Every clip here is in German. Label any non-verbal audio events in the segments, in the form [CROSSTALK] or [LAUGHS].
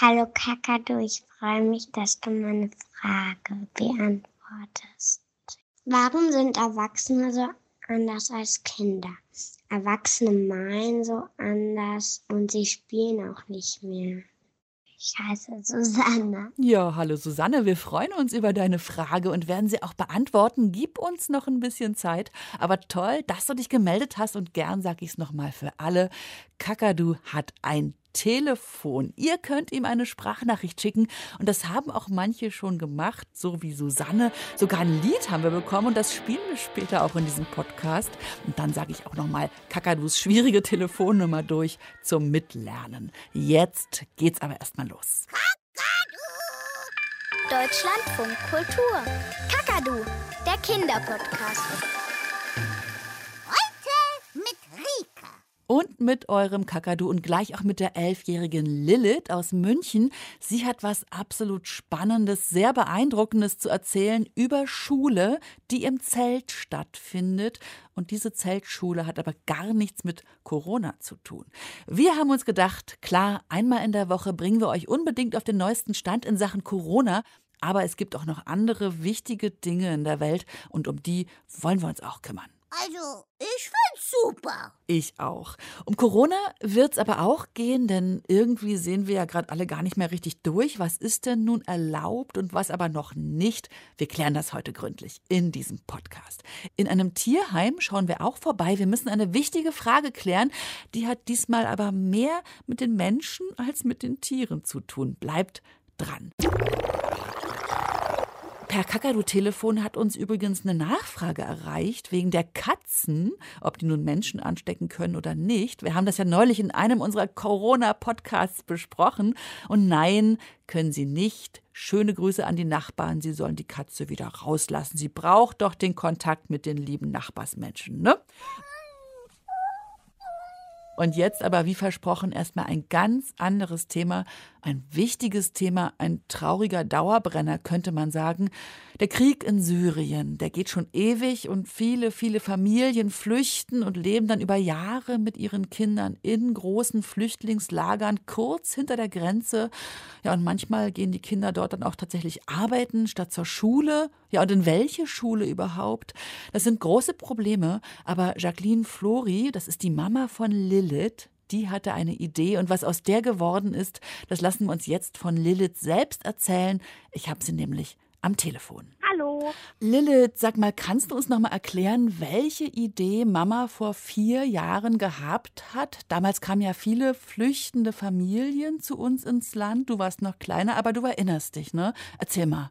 Hallo Kakadu, ich freue mich, dass du meine Frage beantwortest. Warum sind Erwachsene so anders als Kinder? Erwachsene meinen so anders und sie spielen auch nicht mehr. Ich heiße Susanne. Ja, hallo Susanne, wir freuen uns über deine Frage und werden sie auch beantworten. Gib uns noch ein bisschen Zeit. Aber toll, dass du dich gemeldet hast und gern sag ich es nochmal für alle. Kakadu hat ein Telefon. Ihr könnt ihm eine Sprachnachricht schicken und das haben auch manche schon gemacht, so wie Susanne. Sogar ein Lied haben wir bekommen und das spielen wir später auch in diesem Podcast. Und dann sage ich auch nochmal Kakadus schwierige Telefonnummer durch zum Mitlernen. Jetzt geht's aber erstmal los. Kakadu! Deutschlandfunk Kultur. Kakadu, der Kinderpodcast. Und mit eurem Kakadu und gleich auch mit der elfjährigen Lilith aus München. Sie hat was absolut Spannendes, sehr Beeindruckendes zu erzählen über Schule, die im Zelt stattfindet. Und diese Zeltschule hat aber gar nichts mit Corona zu tun. Wir haben uns gedacht, klar, einmal in der Woche bringen wir euch unbedingt auf den neuesten Stand in Sachen Corona. Aber es gibt auch noch andere wichtige Dinge in der Welt und um die wollen wir uns auch kümmern. Also, ich find's super. Ich auch. Um Corona wird's aber auch gehen, denn irgendwie sehen wir ja gerade alle gar nicht mehr richtig durch. Was ist denn nun erlaubt und was aber noch nicht? Wir klären das heute gründlich in diesem Podcast. In einem Tierheim schauen wir auch vorbei. Wir müssen eine wichtige Frage klären. Die hat diesmal aber mehr mit den Menschen als mit den Tieren zu tun. Bleibt dran. Per Kakadu-Telefon hat uns übrigens eine Nachfrage erreicht wegen der Katzen, ob die nun Menschen anstecken können oder nicht. Wir haben das ja neulich in einem unserer Corona-Podcasts besprochen. Und nein, können sie nicht. Schöne Grüße an die Nachbarn. Sie sollen die Katze wieder rauslassen. Sie braucht doch den Kontakt mit den lieben Nachbarsmenschen, ne? Und jetzt aber, wie versprochen, erstmal ein ganz anderes Thema, ein wichtiges Thema, ein trauriger Dauerbrenner, könnte man sagen. Der Krieg in Syrien, der geht schon ewig und viele, viele Familien flüchten und leben dann über Jahre mit ihren Kindern in großen Flüchtlingslagern kurz hinter der Grenze. Ja, und manchmal gehen die Kinder dort dann auch tatsächlich arbeiten statt zur Schule. Ja, und in welche Schule überhaupt? Das sind große Probleme, aber Jacqueline Flori, das ist die Mama von Lilith, die hatte eine Idee und was aus der geworden ist, das lassen wir uns jetzt von Lilith selbst erzählen. Ich habe sie nämlich am Telefon. Hallo. Lilith, sag mal, kannst du uns noch mal erklären, welche Idee Mama vor vier Jahren gehabt hat? Damals kamen ja viele flüchtende Familien zu uns ins Land. Du warst noch kleiner, aber du erinnerst dich, ne? Erzähl mal.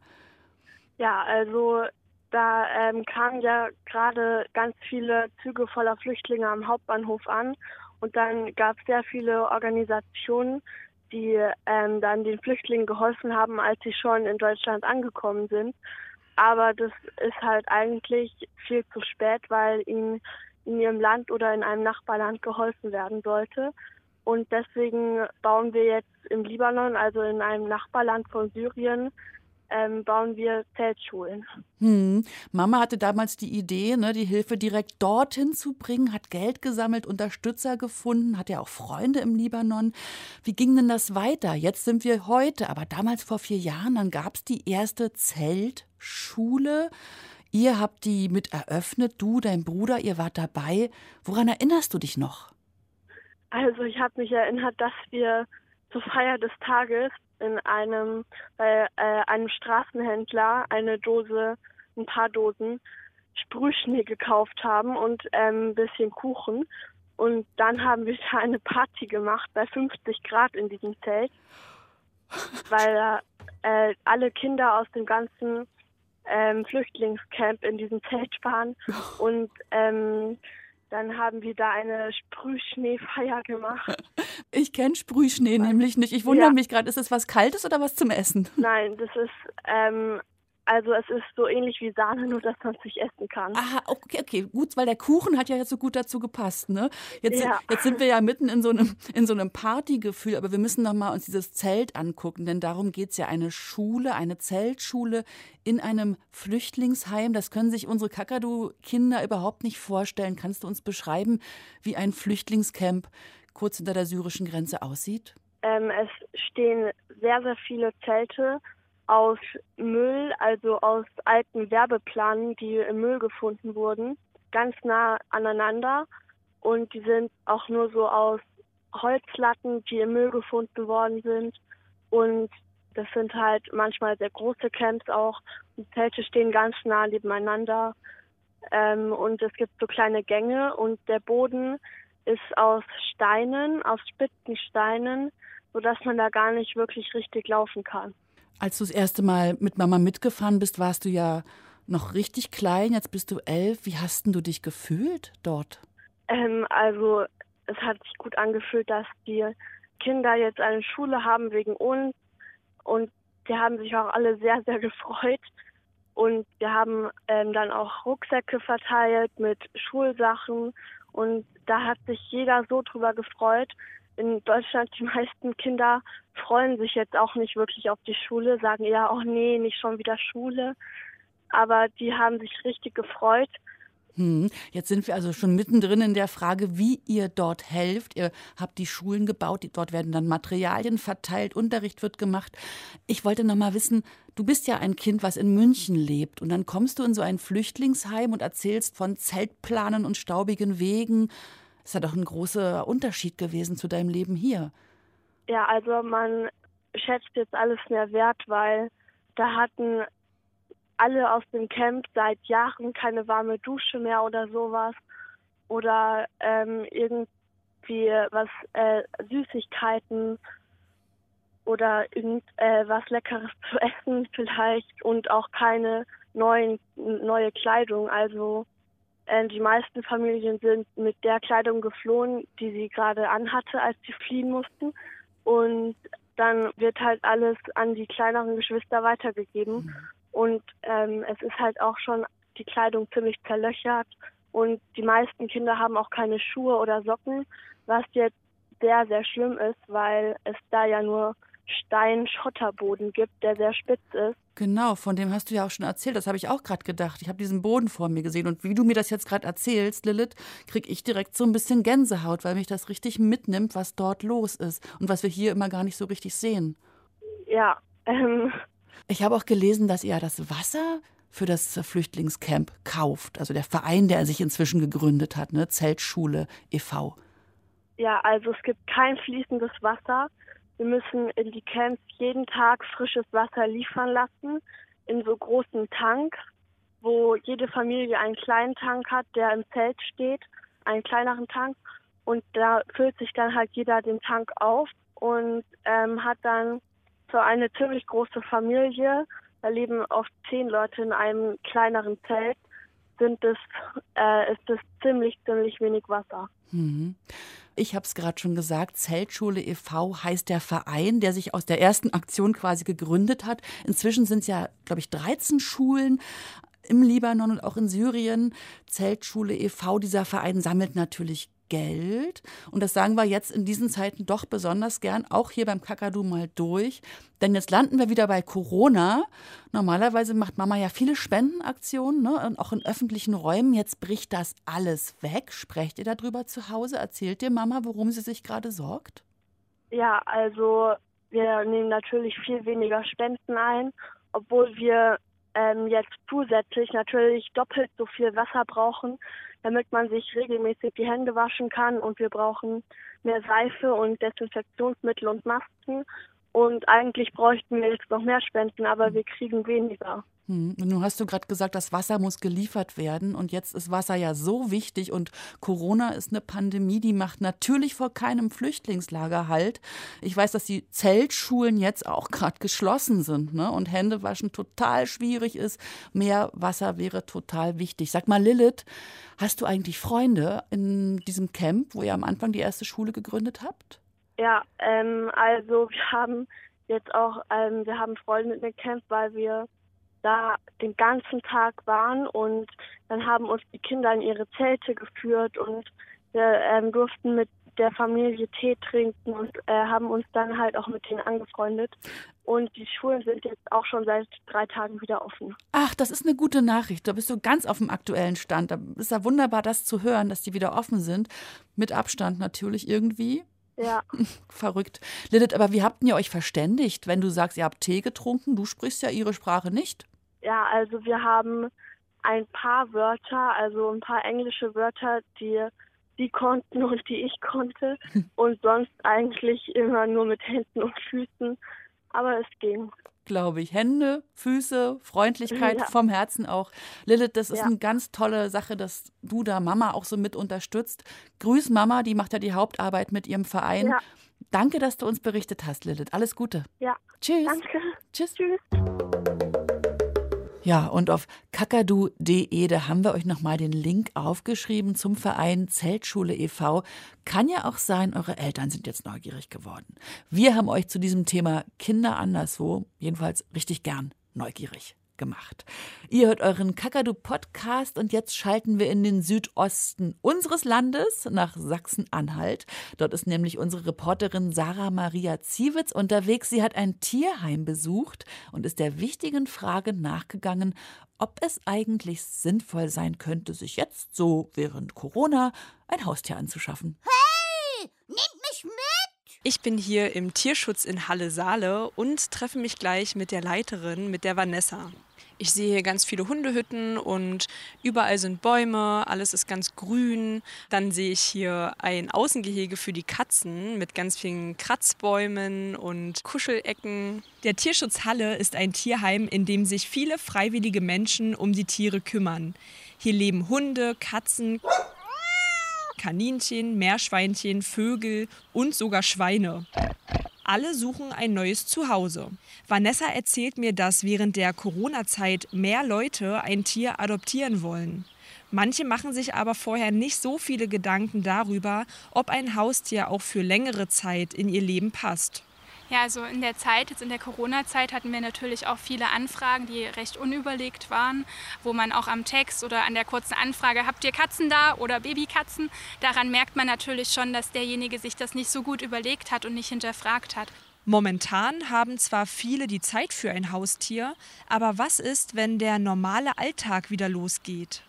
Ja, also da ähm, kamen ja gerade ganz viele Züge voller Flüchtlinge am Hauptbahnhof an und dann gab es sehr viele Organisationen, die ähm, dann den Flüchtlingen geholfen haben, als sie schon in Deutschland angekommen sind. Aber das ist halt eigentlich viel zu spät, weil ihnen in ihrem Land oder in einem Nachbarland geholfen werden sollte. Und deswegen bauen wir jetzt im Libanon, also in einem Nachbarland von Syrien, ähm, bauen wir Zeltschulen. Hm. Mama hatte damals die Idee, ne, die Hilfe direkt dorthin zu bringen, hat Geld gesammelt, Unterstützer gefunden, hat ja auch Freunde im Libanon. Wie ging denn das weiter? Jetzt sind wir heute, aber damals vor vier Jahren, dann gab es die erste Zeltschule. Ihr habt die mit eröffnet, du, dein Bruder, ihr wart dabei. Woran erinnerst du dich noch? Also ich habe mich erinnert, dass wir zur Feier des Tages in einem bei äh, einem Straßenhändler eine Dose, ein paar Dosen Sprühschnee gekauft haben und ähm, ein bisschen Kuchen. Und dann haben wir da eine Party gemacht bei 50 Grad in diesem Zelt, [LAUGHS] weil äh, alle Kinder aus dem ganzen ähm, Flüchtlingscamp in diesem Zelt waren [LAUGHS] und ähm, dann haben wir da eine Sprühschneefeier gemacht. [LAUGHS] Ich kenne Sprühschnee nämlich nicht. Ich wundere ja. mich gerade, ist es was Kaltes oder was zum Essen? Nein, das ist ähm, also es ist so ähnlich wie Sahne, nur dass man es nicht essen kann. Aha, okay, okay, gut, weil der Kuchen hat ja jetzt so gut dazu gepasst, ne? Jetzt, ja. jetzt sind wir ja mitten in so einem, in so einem Partygefühl, aber wir müssen noch mal uns dieses Zelt angucken, denn darum geht es ja. Eine Schule, eine Zeltschule in einem Flüchtlingsheim. Das können sich unsere Kakadu-Kinder überhaupt nicht vorstellen. Kannst du uns beschreiben, wie ein Flüchtlingscamp kurz hinter der syrischen Grenze aussieht? Ähm, es stehen sehr, sehr viele Zelte aus Müll, also aus alten Werbeplanen, die im Müll gefunden wurden, ganz nah aneinander. Und die sind auch nur so aus Holzlatten, die im Müll gefunden worden sind. Und das sind halt manchmal sehr große Camps auch. Die Zelte stehen ganz nah nebeneinander. Ähm, und es gibt so kleine Gänge und der Boden ist aus Steinen, aus spitzen Steinen, sodass man da gar nicht wirklich richtig laufen kann. Als du das erste Mal mit Mama mitgefahren bist, warst du ja noch richtig klein. Jetzt bist du elf. Wie hast du dich gefühlt dort? Ähm, also es hat sich gut angefühlt, dass die Kinder jetzt eine Schule haben wegen uns und die haben sich auch alle sehr, sehr gefreut. Und wir haben ähm, dann auch Rucksäcke verteilt mit Schulsachen und da hat sich jeder so drüber gefreut. In Deutschland die meisten Kinder freuen sich jetzt auch nicht wirklich auf die Schule, sagen ja, oh nee, nicht schon wieder Schule. Aber die haben sich richtig gefreut hm. Jetzt sind wir also schon mittendrin in der Frage, wie ihr dort helft. Ihr habt die Schulen gebaut, dort werden dann Materialien verteilt, Unterricht wird gemacht. Ich wollte noch mal wissen, du bist ja ein Kind, was in München lebt und dann kommst du in so ein Flüchtlingsheim und erzählst von Zeltplanen und staubigen Wegen. Das ist ja doch ein großer Unterschied gewesen zu deinem Leben hier. Ja, also man schätzt jetzt alles mehr wert, weil da hatten alle aus dem Camp seit Jahren keine warme Dusche mehr oder sowas. Oder ähm, irgendwie was äh, Süßigkeiten oder irgend äh, was Leckeres zu [LAUGHS] essen vielleicht und auch keine neuen neue Kleidung. Also äh, die meisten Familien sind mit der Kleidung geflohen, die sie gerade anhatte, als sie fliehen mussten. Und dann wird halt alles an die kleineren Geschwister weitergegeben. Mhm. Und ähm, es ist halt auch schon die Kleidung ziemlich zerlöchert. Und die meisten Kinder haben auch keine Schuhe oder Socken, was jetzt sehr, sehr schlimm ist, weil es da ja nur Stein-Schotterboden gibt, der sehr spitz ist. Genau, von dem hast du ja auch schon erzählt. Das habe ich auch gerade gedacht. Ich habe diesen Boden vor mir gesehen. Und wie du mir das jetzt gerade erzählst, Lilith, kriege ich direkt so ein bisschen Gänsehaut, weil mich das richtig mitnimmt, was dort los ist und was wir hier immer gar nicht so richtig sehen. Ja, ähm, ich habe auch gelesen, dass ihr das Wasser für das Flüchtlingscamp kauft. Also der Verein, der sich inzwischen gegründet hat, ne? Zeltschule e.V. Ja, also es gibt kein fließendes Wasser. Wir müssen in die Camps jeden Tag frisches Wasser liefern lassen in so großen Tanks, wo jede Familie einen kleinen Tank hat, der im Zelt steht, einen kleineren Tank. Und da füllt sich dann halt jeder den Tank auf und ähm, hat dann so eine ziemlich große Familie. Da leben oft zehn Leute in einem kleineren Zelt. Sind es, äh, ist es ziemlich, ziemlich wenig Wasser. Mhm. Ich habe es gerade schon gesagt, Zeltschule e.V. heißt der Verein, der sich aus der ersten Aktion quasi gegründet hat. Inzwischen sind es ja, glaube ich, 13 Schulen im Libanon und auch in Syrien. Zeltschule e.V., dieser Verein sammelt natürlich Geld. Und das sagen wir jetzt in diesen Zeiten doch besonders gern, auch hier beim Kakadu mal durch. Denn jetzt landen wir wieder bei Corona. Normalerweise macht Mama ja viele Spendenaktionen, ne? und auch in öffentlichen Räumen. Jetzt bricht das alles weg. Sprecht ihr darüber zu Hause? Erzählt dir Mama, worum sie sich gerade sorgt? Ja, also wir nehmen natürlich viel weniger Spenden ein, obwohl wir ähm, jetzt zusätzlich natürlich doppelt so viel Wasser brauchen, damit man sich regelmäßig die Hände waschen kann. Und wir brauchen mehr Seife und Desinfektionsmittel und Masken. Und eigentlich bräuchten wir jetzt noch mehr Spenden, aber wir kriegen weniger. Hm. Nun hast du gerade gesagt, das Wasser muss geliefert werden. Und jetzt ist Wasser ja so wichtig. Und Corona ist eine Pandemie, die macht natürlich vor keinem Flüchtlingslager Halt. Ich weiß, dass die Zeltschulen jetzt auch gerade geschlossen sind ne? und Händewaschen total schwierig ist. Mehr Wasser wäre total wichtig. Sag mal, Lilith, hast du eigentlich Freunde in diesem Camp, wo ihr am Anfang die erste Schule gegründet habt? Ja, ähm, also wir haben jetzt auch, ähm, wir haben Freunde in dem Camp, weil wir da den ganzen Tag waren und dann haben uns die Kinder in ihre Zelte geführt und wir ähm, durften mit der Familie Tee trinken und äh, haben uns dann halt auch mit denen angefreundet. Und die Schulen sind jetzt auch schon seit drei Tagen wieder offen. Ach, das ist eine gute Nachricht. Da bist du ganz auf dem aktuellen Stand. Da ist ja wunderbar, das zu hören, dass die wieder offen sind. Mit Abstand natürlich irgendwie. Ja. [LAUGHS] Verrückt. Lilith, aber wie habt ihr euch verständigt, wenn du sagst, ihr habt Tee getrunken? Du sprichst ja ihre Sprache nicht. Ja, also wir haben ein paar Wörter, also ein paar englische Wörter, die die konnten und die ich konnte. [LAUGHS] Und sonst eigentlich immer nur mit Händen und Füßen. Aber es ging. Glaube ich. Hände, Füße, Freundlichkeit Ja. vom Herzen auch. Lilith, das ist Ja. eine ganz tolle Sache, dass du da Mama auch so mit unterstützt. Grüß Mama, die macht ja die Hauptarbeit mit ihrem Verein. Ja. Danke, dass du uns berichtet hast, Lilith. Alles Gute. Ja, Tschüss. danke. Tschüss. Tschüss. Ja, und auf kakadu.de, da haben wir euch nochmal den Link aufgeschrieben zum Verein Zeltschule e.V. Kann ja auch sein, eure Eltern sind jetzt neugierig geworden. Wir haben euch zu diesem Thema Kinder anderswo, jedenfalls richtig gern neugierig gemacht. Ihr hört euren Kakadu-Podcast und jetzt schalten wir in den Südosten unseres Landes nach Sachsen-Anhalt. Dort ist nämlich unsere Reporterin Sarah Maria Ziewitz unterwegs. Sie hat ein Tierheim besucht und ist der wichtigen Frage nachgegangen, ob es eigentlich sinnvoll sein könnte, sich jetzt so während Corona ein Haustier anzuschaffen. Hey, nehmt mich mit! Ich bin hier im Tierschutz in Halle Saale und treffe mich gleich mit der Leiterin, mit der Vanessa. Ich sehe hier ganz viele Hundehütten und überall sind Bäume, alles ist ganz grün. Dann sehe ich hier ein Außengehege für die Katzen mit ganz vielen Kratzbäumen und Kuschelecken. Der Tierschutz Halle ist ein Tierheim, in dem sich viele freiwillige Menschen um die Tiere kümmern. Hier leben Hunde, Katzen, Kaninchen, Meerschweinchen, Vögel und sogar Schweine. Alle suchen ein neues Zuhause. Vanessa erzählt mir, dass während der Corona-Zeit mehr Leute ein Tier adoptieren wollen. Manche machen sich aber vorher nicht so viele Gedanken darüber, ob ein Haustier auch für längere Zeit in ihr Leben passt. Ja, also in der Zeit, jetzt in der Corona-Zeit, hatten wir natürlich auch viele Anfragen, die recht unüberlegt waren, wo man auch am Text oder an der kurzen Anfrage, habt ihr Katzen da oder Babykatzen, daran merkt man natürlich schon, dass derjenige sich das nicht so gut überlegt hat und nicht hinterfragt hat. Momentan haben zwar viele die Zeit für ein Haustier, aber was ist, wenn der normale Alltag wieder losgeht?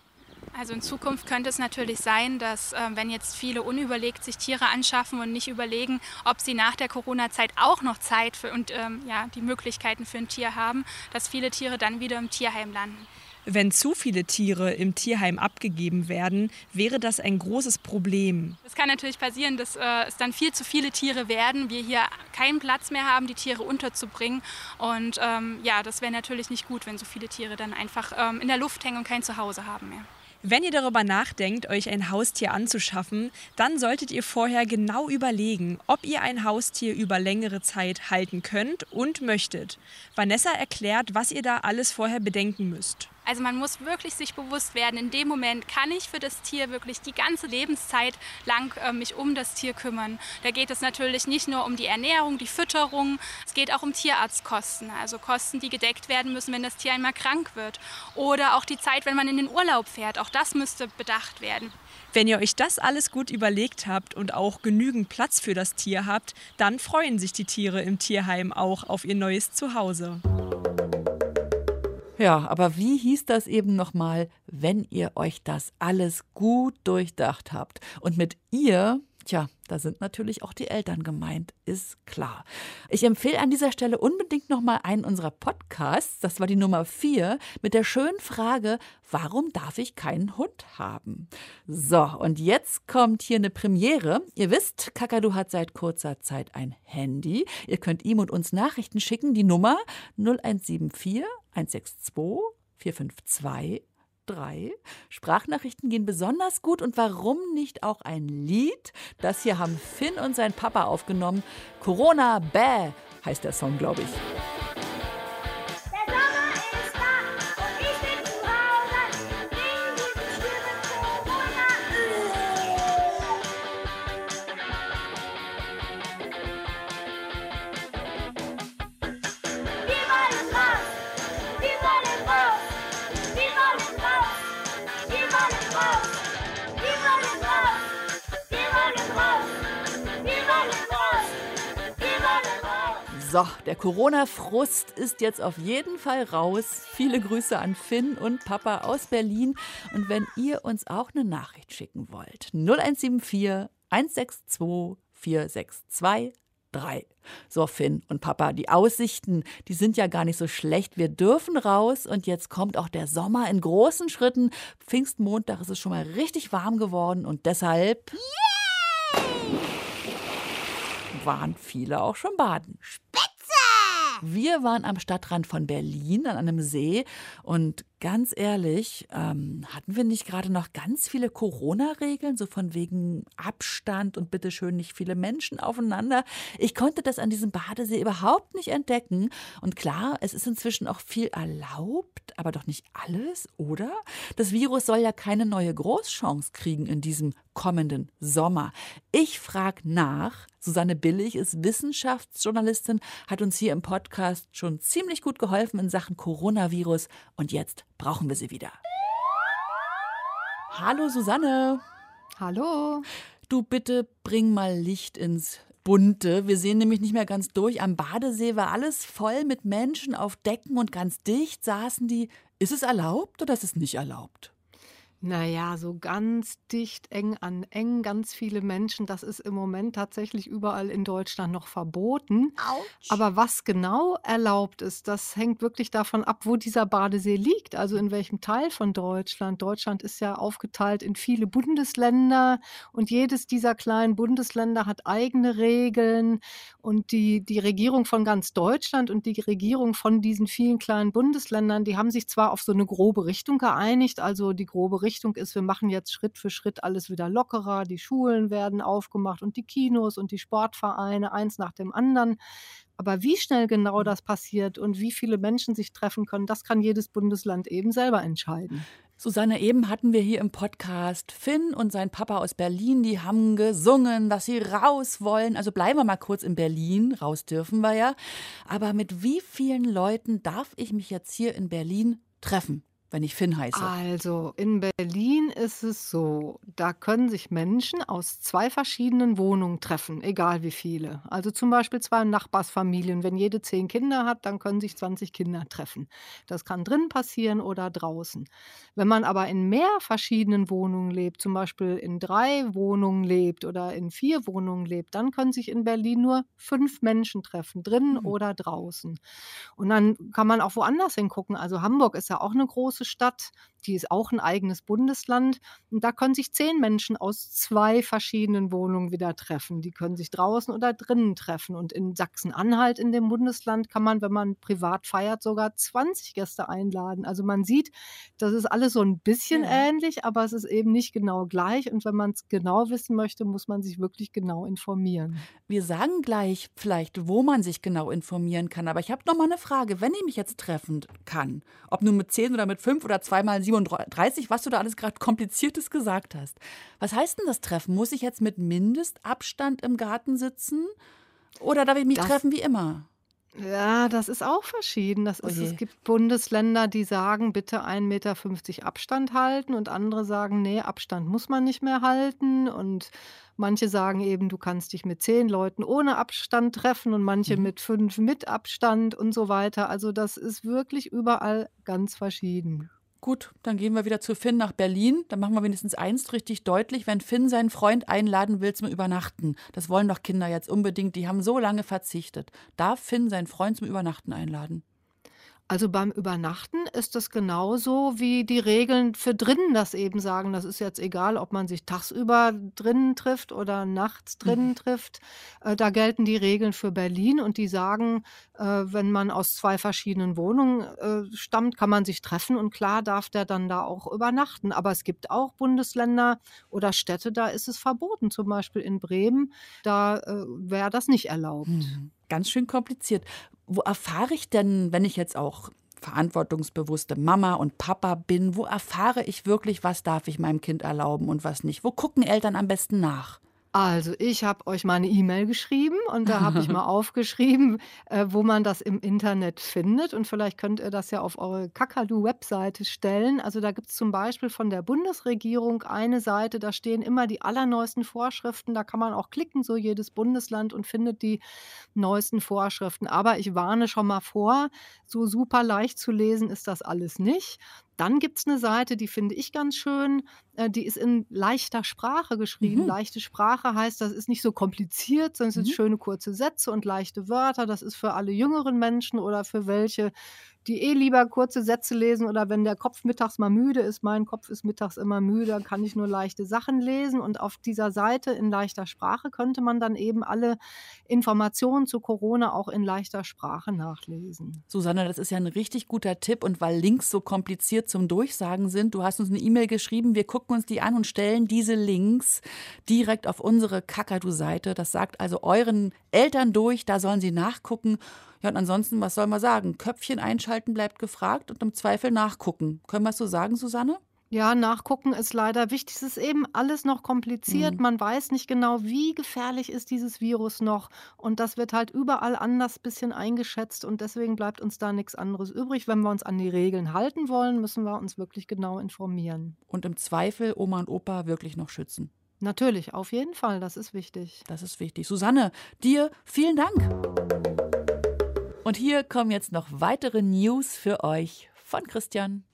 Also in Zukunft könnte es natürlich sein, dass äh, wenn jetzt viele unüberlegt sich Tiere anschaffen und nicht überlegen, ob sie nach der Corona-Zeit auch noch Zeit für und ähm, ja, die Möglichkeiten für ein Tier haben, dass viele Tiere dann wieder im Tierheim landen. Wenn zu viele Tiere im Tierheim abgegeben werden, wäre das ein großes Problem. Es kann natürlich passieren, dass äh, es dann viel zu viele Tiere werden, wir hier keinen Platz mehr haben, die Tiere unterzubringen. Und ähm, ja, das wäre natürlich nicht gut, wenn so viele Tiere dann einfach ähm, in der Luft hängen und kein Zuhause haben mehr. Wenn ihr darüber nachdenkt, euch ein Haustier anzuschaffen, dann solltet ihr vorher genau überlegen, ob ihr ein Haustier über längere Zeit halten könnt und möchtet. Vanessa erklärt, was ihr da alles vorher bedenken müsst. Also man muss wirklich sich bewusst werden, in dem Moment kann ich für das Tier wirklich die ganze Lebenszeit lang äh, mich um das Tier kümmern. Da geht es natürlich nicht nur um die Ernährung, die Fütterung, es geht auch um Tierarztkosten, also Kosten, die gedeckt werden müssen, wenn das Tier einmal krank wird. Oder auch die Zeit, wenn man in den Urlaub fährt, auch das müsste bedacht werden. Wenn ihr euch das alles gut überlegt habt und auch genügend Platz für das Tier habt, dann freuen sich die Tiere im Tierheim auch auf ihr neues Zuhause. Ja, aber wie hieß das eben nochmal, wenn ihr euch das alles gut durchdacht habt? Und mit ihr, tja, da sind natürlich auch die Eltern gemeint, ist klar. Ich empfehle an dieser Stelle unbedingt nochmal einen unserer Podcasts, das war die Nummer vier, mit der schönen Frage, warum darf ich keinen Hund haben? So, und jetzt kommt hier eine Premiere. Ihr wisst, Kakadu hat seit kurzer Zeit ein Handy. Ihr könnt ihm und uns Nachrichten schicken, die Nummer 0174 162 452 3. Sprachnachrichten gehen besonders gut und warum nicht auch ein Lied? Das hier haben Finn und sein Papa aufgenommen. Corona Bäh heißt der Song, glaube ich. So, der Corona-Frust ist jetzt auf jeden Fall raus. Viele Grüße an Finn und Papa aus Berlin. Und wenn ihr uns auch eine Nachricht schicken wollt, 0174 162 4, 6, 2, 3. So, Finn und Papa, die Aussichten, die sind ja gar nicht so schlecht. Wir dürfen raus und jetzt kommt auch der Sommer in großen Schritten. Pfingstmontag ist es schon mal richtig warm geworden und deshalb waren viele auch schon baden. Wir waren am Stadtrand von Berlin an einem See und ganz ehrlich, ähm, hatten wir nicht gerade noch ganz viele Corona-Regeln, so von wegen Abstand und bitteschön nicht viele Menschen aufeinander? Ich konnte das an diesem Badesee überhaupt nicht entdecken. Und klar, es ist inzwischen auch viel erlaubt, aber doch nicht alles, oder? Das Virus soll ja keine neue Großchance kriegen in diesem kommenden Sommer. Ich frage nach. Susanne Billig ist Wissenschaftsjournalistin, hat uns hier im Podcast schon ziemlich gut geholfen in Sachen Coronavirus und jetzt brauchen wir sie wieder. Hallo Susanne. Hallo. Du bitte bring mal Licht ins Bunte. Wir sehen nämlich nicht mehr ganz durch. Am Badesee war alles voll mit Menschen auf Decken und ganz dicht saßen die. Ist es erlaubt oder ist es nicht erlaubt? Naja, so ganz dicht, eng an eng, ganz viele Menschen, das ist im Moment tatsächlich überall in Deutschland noch verboten. Aber was genau erlaubt ist, das hängt wirklich davon ab, wo dieser Badesee liegt, also in welchem Teil von Deutschland. Deutschland ist ja aufgeteilt in viele Bundesländer und jedes dieser kleinen Bundesländer hat eigene Regeln und die, die Regierung von ganz Deutschland und die Regierung von diesen vielen kleinen Bundesländern, die haben sich zwar auf so eine grobe Richtung geeinigt, also die grobe Richtung Richtung ist, wir machen jetzt Schritt für Schritt alles wieder lockerer, die Schulen werden aufgemacht und die Kinos und die Sportvereine, eins nach dem anderen. Aber wie schnell genau das passiert und wie viele Menschen sich treffen können, das kann jedes Bundesland eben selber entscheiden. Susanne, eben hatten wir hier im Podcast Finn und sein Papa aus Berlin, die haben gesungen, dass sie raus wollen. Also bleiben wir mal kurz in Berlin, raus dürfen wir ja. Aber mit wie vielen Leuten darf ich mich jetzt hier in Berlin treffen? Wenn ich Finn heiße? Also in Berlin ist es so, da können sich Menschen aus zwei verschiedenen Wohnungen treffen, egal wie viele. Also zum Beispiel zwei Nachbarsfamilien. Wenn jede zehn Kinder hat, dann können sich 20 Kinder treffen. Das kann drin passieren oder draußen. Wenn man aber in mehr verschiedenen Wohnungen lebt, zum Beispiel in drei Wohnungen lebt oder in vier Wohnungen lebt, dann können sich in Berlin nur fünf Menschen treffen, drinnen Mhm. oder draußen. Und dann kann man auch woanders hingucken. Also Hamburg ist ja auch eine große Stadt, die ist auch ein eigenes Bundesland. Und da können sich zehn Menschen aus zwei verschiedenen Wohnungen wieder treffen. Die können sich draußen oder drinnen treffen. Und in Sachsen-Anhalt, in dem Bundesland, kann man, wenn man privat feiert, sogar 20 Gäste einladen. Also man sieht, das ist alles so ein bisschen Ja. ähnlich, aber es ist eben nicht genau gleich. Und wenn man es genau wissen möchte, muss man sich wirklich genau informieren. Wir sagen gleich vielleicht, wo man sich genau informieren kann. Aber ich habe noch mal eine Frage. Wenn ich mich jetzt treffen kann, ob nun mit 10 oder mit 5 oder zweimal 37, was du da alles gerade kompliziertes gesagt hast. Was heißt denn das Treffen? Muss ich jetzt mit Mindestabstand im Garten sitzen? Oder darf ich mich Das- treffen wie immer? Ja, das ist auch verschieden. Das Oh ist, je. es gibt Bundesländer, die sagen, bitte 1,50 Meter Abstand halten und andere sagen, nee, Abstand muss man nicht mehr halten. Und manche sagen eben, du kannst dich mit zehn Leuten ohne Abstand treffen und manche Mhm. mit fünf mit Abstand und so weiter. Also das ist wirklich überall ganz verschieden. Gut, dann gehen wir wieder zu Finn nach Berlin. Dann machen wir wenigstens eins richtig deutlich. Wenn Finn seinen Freund einladen will zum Übernachten, das wollen doch Kinder jetzt unbedingt, die haben so lange verzichtet. Darf Finn seinen Freund zum Übernachten einladen? Also beim Übernachten ist das genauso wie die Regeln für drinnen das eben sagen. Das ist jetzt egal, ob man sich tagsüber drinnen trifft oder nachts drinnen trifft. Äh, da gelten die Regeln für Berlin und die sagen, äh, wenn man aus zwei verschiedenen Wohnungen äh, stammt, kann man sich treffen und klar darf der dann da auch übernachten. Aber es gibt auch Bundesländer oder Städte, da ist es verboten. Zum Beispiel in Bremen, da äh, wäre das nicht erlaubt. Hm, Ganz schön kompliziert. Wo erfahre ich denn, wenn ich jetzt auch verantwortungsbewusste Mama und Papa bin, wo erfahre ich wirklich, was darf ich meinem Kind erlauben und was nicht? Wo gucken Eltern am besten nach? Also, ich habe euch mal eine E-Mail geschrieben und da habe ich mal [LAUGHS] aufgeschrieben, äh, wo man das im Internet findet. Und vielleicht könnt ihr das ja auf eure Kakadu-Webseite stellen. Also, da gibt es zum Beispiel von der Bundesregierung eine Seite, da stehen immer die allerneuesten Vorschriften. Da kann man auch klicken, so jedes Bundesland und findet die neuesten Vorschriften. Aber ich warne schon mal vor, so super leicht zu lesen ist das alles nicht. Dann gibt es eine Seite, die finde ich ganz schön. Äh, die ist in leichter Sprache geschrieben. Mhm. Leichte Sprache heißt, das ist nicht so kompliziert, sondern es sind Mhm. schöne kurze Sätze und leichte Wörter. Das ist für alle jüngeren Menschen oder für welche, die eh lieber kurze Sätze lesen oder wenn der Kopf mittags mal müde ist. Mein Kopf ist mittags immer müde, dann kann ich nur leichte Sachen lesen. Und auf dieser Seite in leichter Sprache könnte man dann eben alle Informationen zu Corona auch in leichter Sprache nachlesen. Susanne, das ist ja ein richtig guter Tipp. Und weil Links so kompliziert zum Durchsagen sind, du hast uns eine E-Mail geschrieben, wir gucken uns die an und stellen diese Links direkt auf unsere Kakadu-Seite. Das sagt also euren Eltern durch, da sollen sie nachgucken. Ja, und ansonsten, was soll man sagen? Köpfchen einschalten bleibt gefragt und im Zweifel nachgucken. Können wir es so sagen, Susanne? Ja, nachgucken ist leider wichtig. Es ist eben alles noch kompliziert. Mhm. Man weiß nicht genau, wie gefährlich ist dieses Virus noch. Und das wird halt überall anders bisschen eingeschätzt. Und deswegen bleibt uns da nichts anderes übrig. Wenn wir uns an die Regeln halten wollen, müssen wir uns wirklich genau informieren. Und im Zweifel Oma und Opa wirklich noch schützen. Natürlich, auf jeden Fall, das ist wichtig. Das ist wichtig. Susanne, dir vielen Dank. Und hier kommen jetzt noch weitere News für euch von Christian.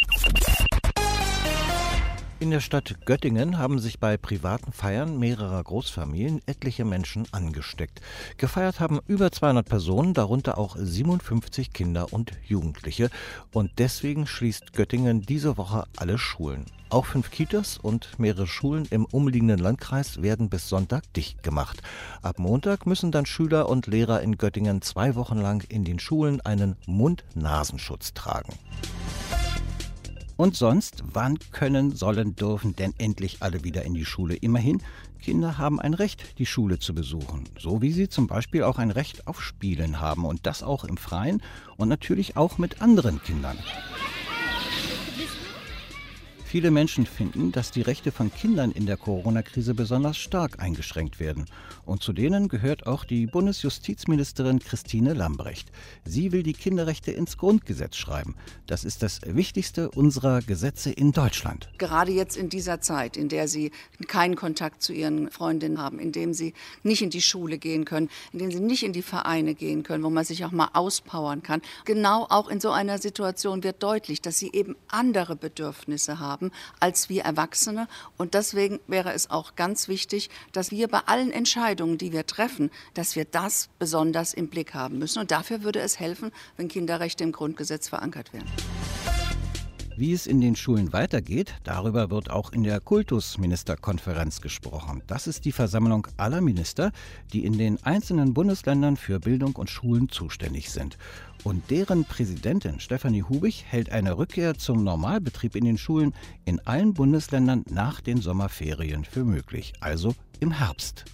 In der Stadt Göttingen haben sich bei privaten Feiern mehrerer Großfamilien etliche Menschen angesteckt. Gefeiert haben über 200 Personen, darunter auch 57 Kinder und Jugendliche. Und deswegen schließt Göttingen diese Woche alle Schulen. Auch fünf Kitas und mehrere Schulen im umliegenden Landkreis werden bis Sonntag dicht gemacht. Ab Montag müssen dann Schüler und Lehrer in Göttingen zwei Wochen lang in den Schulen einen Mund-Nasenschutz tragen. Und sonst, wann können, sollen, dürfen denn endlich alle wieder in die Schule? Immerhin, Kinder haben ein Recht, die Schule zu besuchen. So wie sie zum Beispiel auch ein Recht auf Spielen haben. Und das auch im Freien und natürlich auch mit anderen Kindern. Viele Menschen finden, dass die Rechte von Kindern in der Corona-Krise besonders stark eingeschränkt werden. Und zu denen gehört auch die Bundesjustizministerin Christine Lambrecht. Sie will die Kinderrechte ins Grundgesetz schreiben. Das ist das wichtigste unserer Gesetze in Deutschland. Gerade jetzt in dieser Zeit, in der sie keinen Kontakt zu ihren Freundinnen haben, in dem sie nicht in die Schule gehen können, in dem sie nicht in die Vereine gehen können, wo man sich auch mal auspowern kann. Genau auch in so einer Situation wird deutlich, dass sie eben andere Bedürfnisse haben als wir Erwachsene. Und deswegen wäre es auch ganz wichtig, dass wir bei allen Entscheidungen, die wir treffen, dass wir das besonders im Blick haben müssen. Und dafür würde es helfen, wenn Kinderrechte im Grundgesetz verankert werden. Wie es in den Schulen weitergeht, darüber wird auch in der Kultusministerkonferenz gesprochen. Das ist die Versammlung aller Minister, die in den einzelnen Bundesländern für Bildung und Schulen zuständig sind. Und deren Präsidentin Stefanie Hubig hält eine Rückkehr zum Normalbetrieb in den Schulen in allen Bundesländern nach den Sommerferien für möglich, also im Herbst.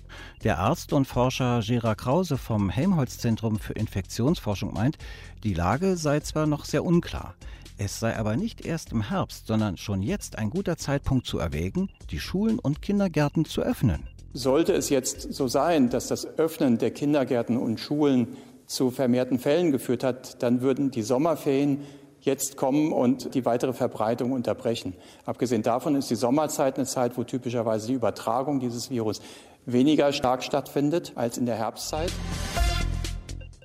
Der Arzt und Forscher Gera Krause vom Helmholtz-Zentrum für Infektionsforschung meint, die Lage sei zwar noch sehr unklar. Es sei aber nicht erst im Herbst, sondern schon jetzt ein guter Zeitpunkt zu erwägen, die Schulen und Kindergärten zu öffnen. Sollte es jetzt so sein, dass das Öffnen der Kindergärten und Schulen zu vermehrten Fällen geführt hat, dann würden die Sommerferien jetzt kommen und die weitere Verbreitung unterbrechen. Abgesehen davon ist die Sommerzeit eine Zeit, wo typischerweise die Übertragung dieses Virus weniger stark stattfindet als in der Herbstzeit.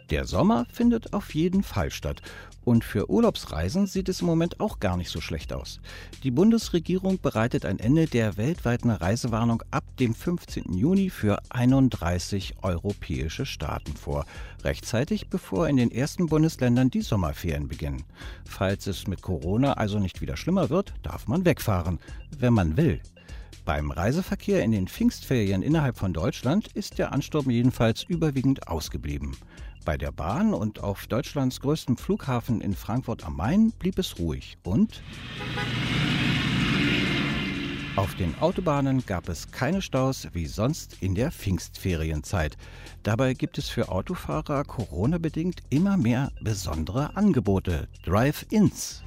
Der Sommer findet auf jeden Fall statt. Und für Urlaubsreisen sieht es im Moment auch gar nicht so schlecht aus. Die Bundesregierung bereitet ein Ende der weltweiten Reisewarnung ab dem 15. Juni für 31 europäische Staaten vor. Rechtzeitig bevor in den ersten Bundesländern die Sommerferien beginnen. Falls es mit Corona also nicht wieder schlimmer wird, darf man wegfahren, wenn man will. Beim Reiseverkehr in den Pfingstferien innerhalb von Deutschland ist der Ansturm jedenfalls überwiegend ausgeblieben. Bei der Bahn und auf Deutschlands größtem Flughafen in Frankfurt am Main blieb es ruhig. Und auf den Autobahnen gab es keine Staus wie sonst in der Pfingstferienzeit. Dabei gibt es für Autofahrer Corona-bedingt immer mehr besondere Angebote, Drive-Ins.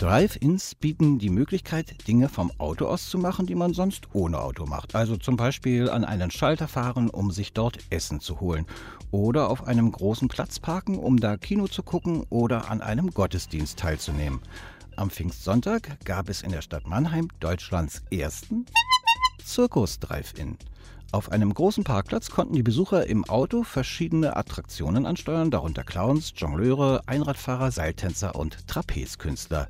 Drive-Ins bieten die Möglichkeit, Dinge vom Auto aus zu machen, die man sonst ohne Auto macht. Also zum Beispiel an einen Schalter fahren, um sich dort Essen zu holen. Oder auf einem großen Platz parken, um da Kino zu gucken oder an einem Gottesdienst teilzunehmen. Am Pfingstsonntag gab es in der Stadt Mannheim Deutschlands ersten Zirkus-Drive-In. Auf einem großen Parkplatz konnten die Besucher im Auto verschiedene Attraktionen ansteuern, darunter Clowns, Jongleure, Einradfahrer, Seiltänzer und Trapezkünstler.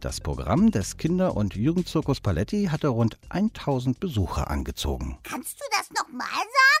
Das Programm des Kinder- und Jugendzirkus Paletti hatte rund 1000 Besucher angezogen. Kannst du das nochmal sagen?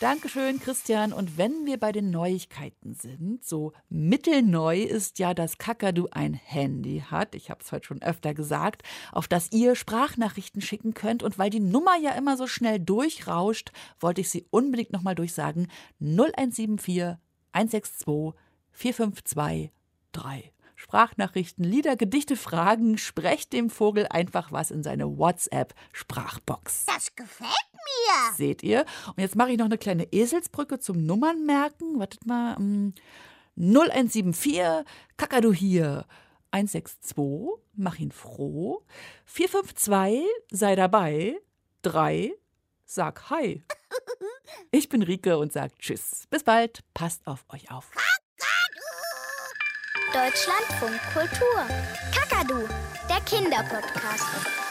Dankeschön, Christian. Und wenn wir bei den Neuigkeiten sind, so mittelneu ist ja, dass Kakadu ein Handy hat. Ich habe es heute schon öfter gesagt, auf das ihr Sprachnachrichten schicken könnt. Und weil die Nummer ja immer so schnell durchrauscht, wollte ich sie unbedingt nochmal durchsagen. 0174 162 452 3. Sprachnachrichten, Lieder, Gedichte, Fragen. Sprecht dem Vogel einfach was in seine WhatsApp-Sprachbox. Das gefällt mir. Seht ihr? Und jetzt mache ich noch eine kleine Eselsbrücke zum Nummern merken. Wartet mal. ähm, 0174, Kakadu hier. 162, mach ihn froh. 452, sei dabei. 3, sag Hi. [LAUGHS] Ich bin Rike und sag Tschüss. Bis bald. Passt auf euch auf. Deutschlandfunk Kultur. Kakadu, der Kinderpodcast.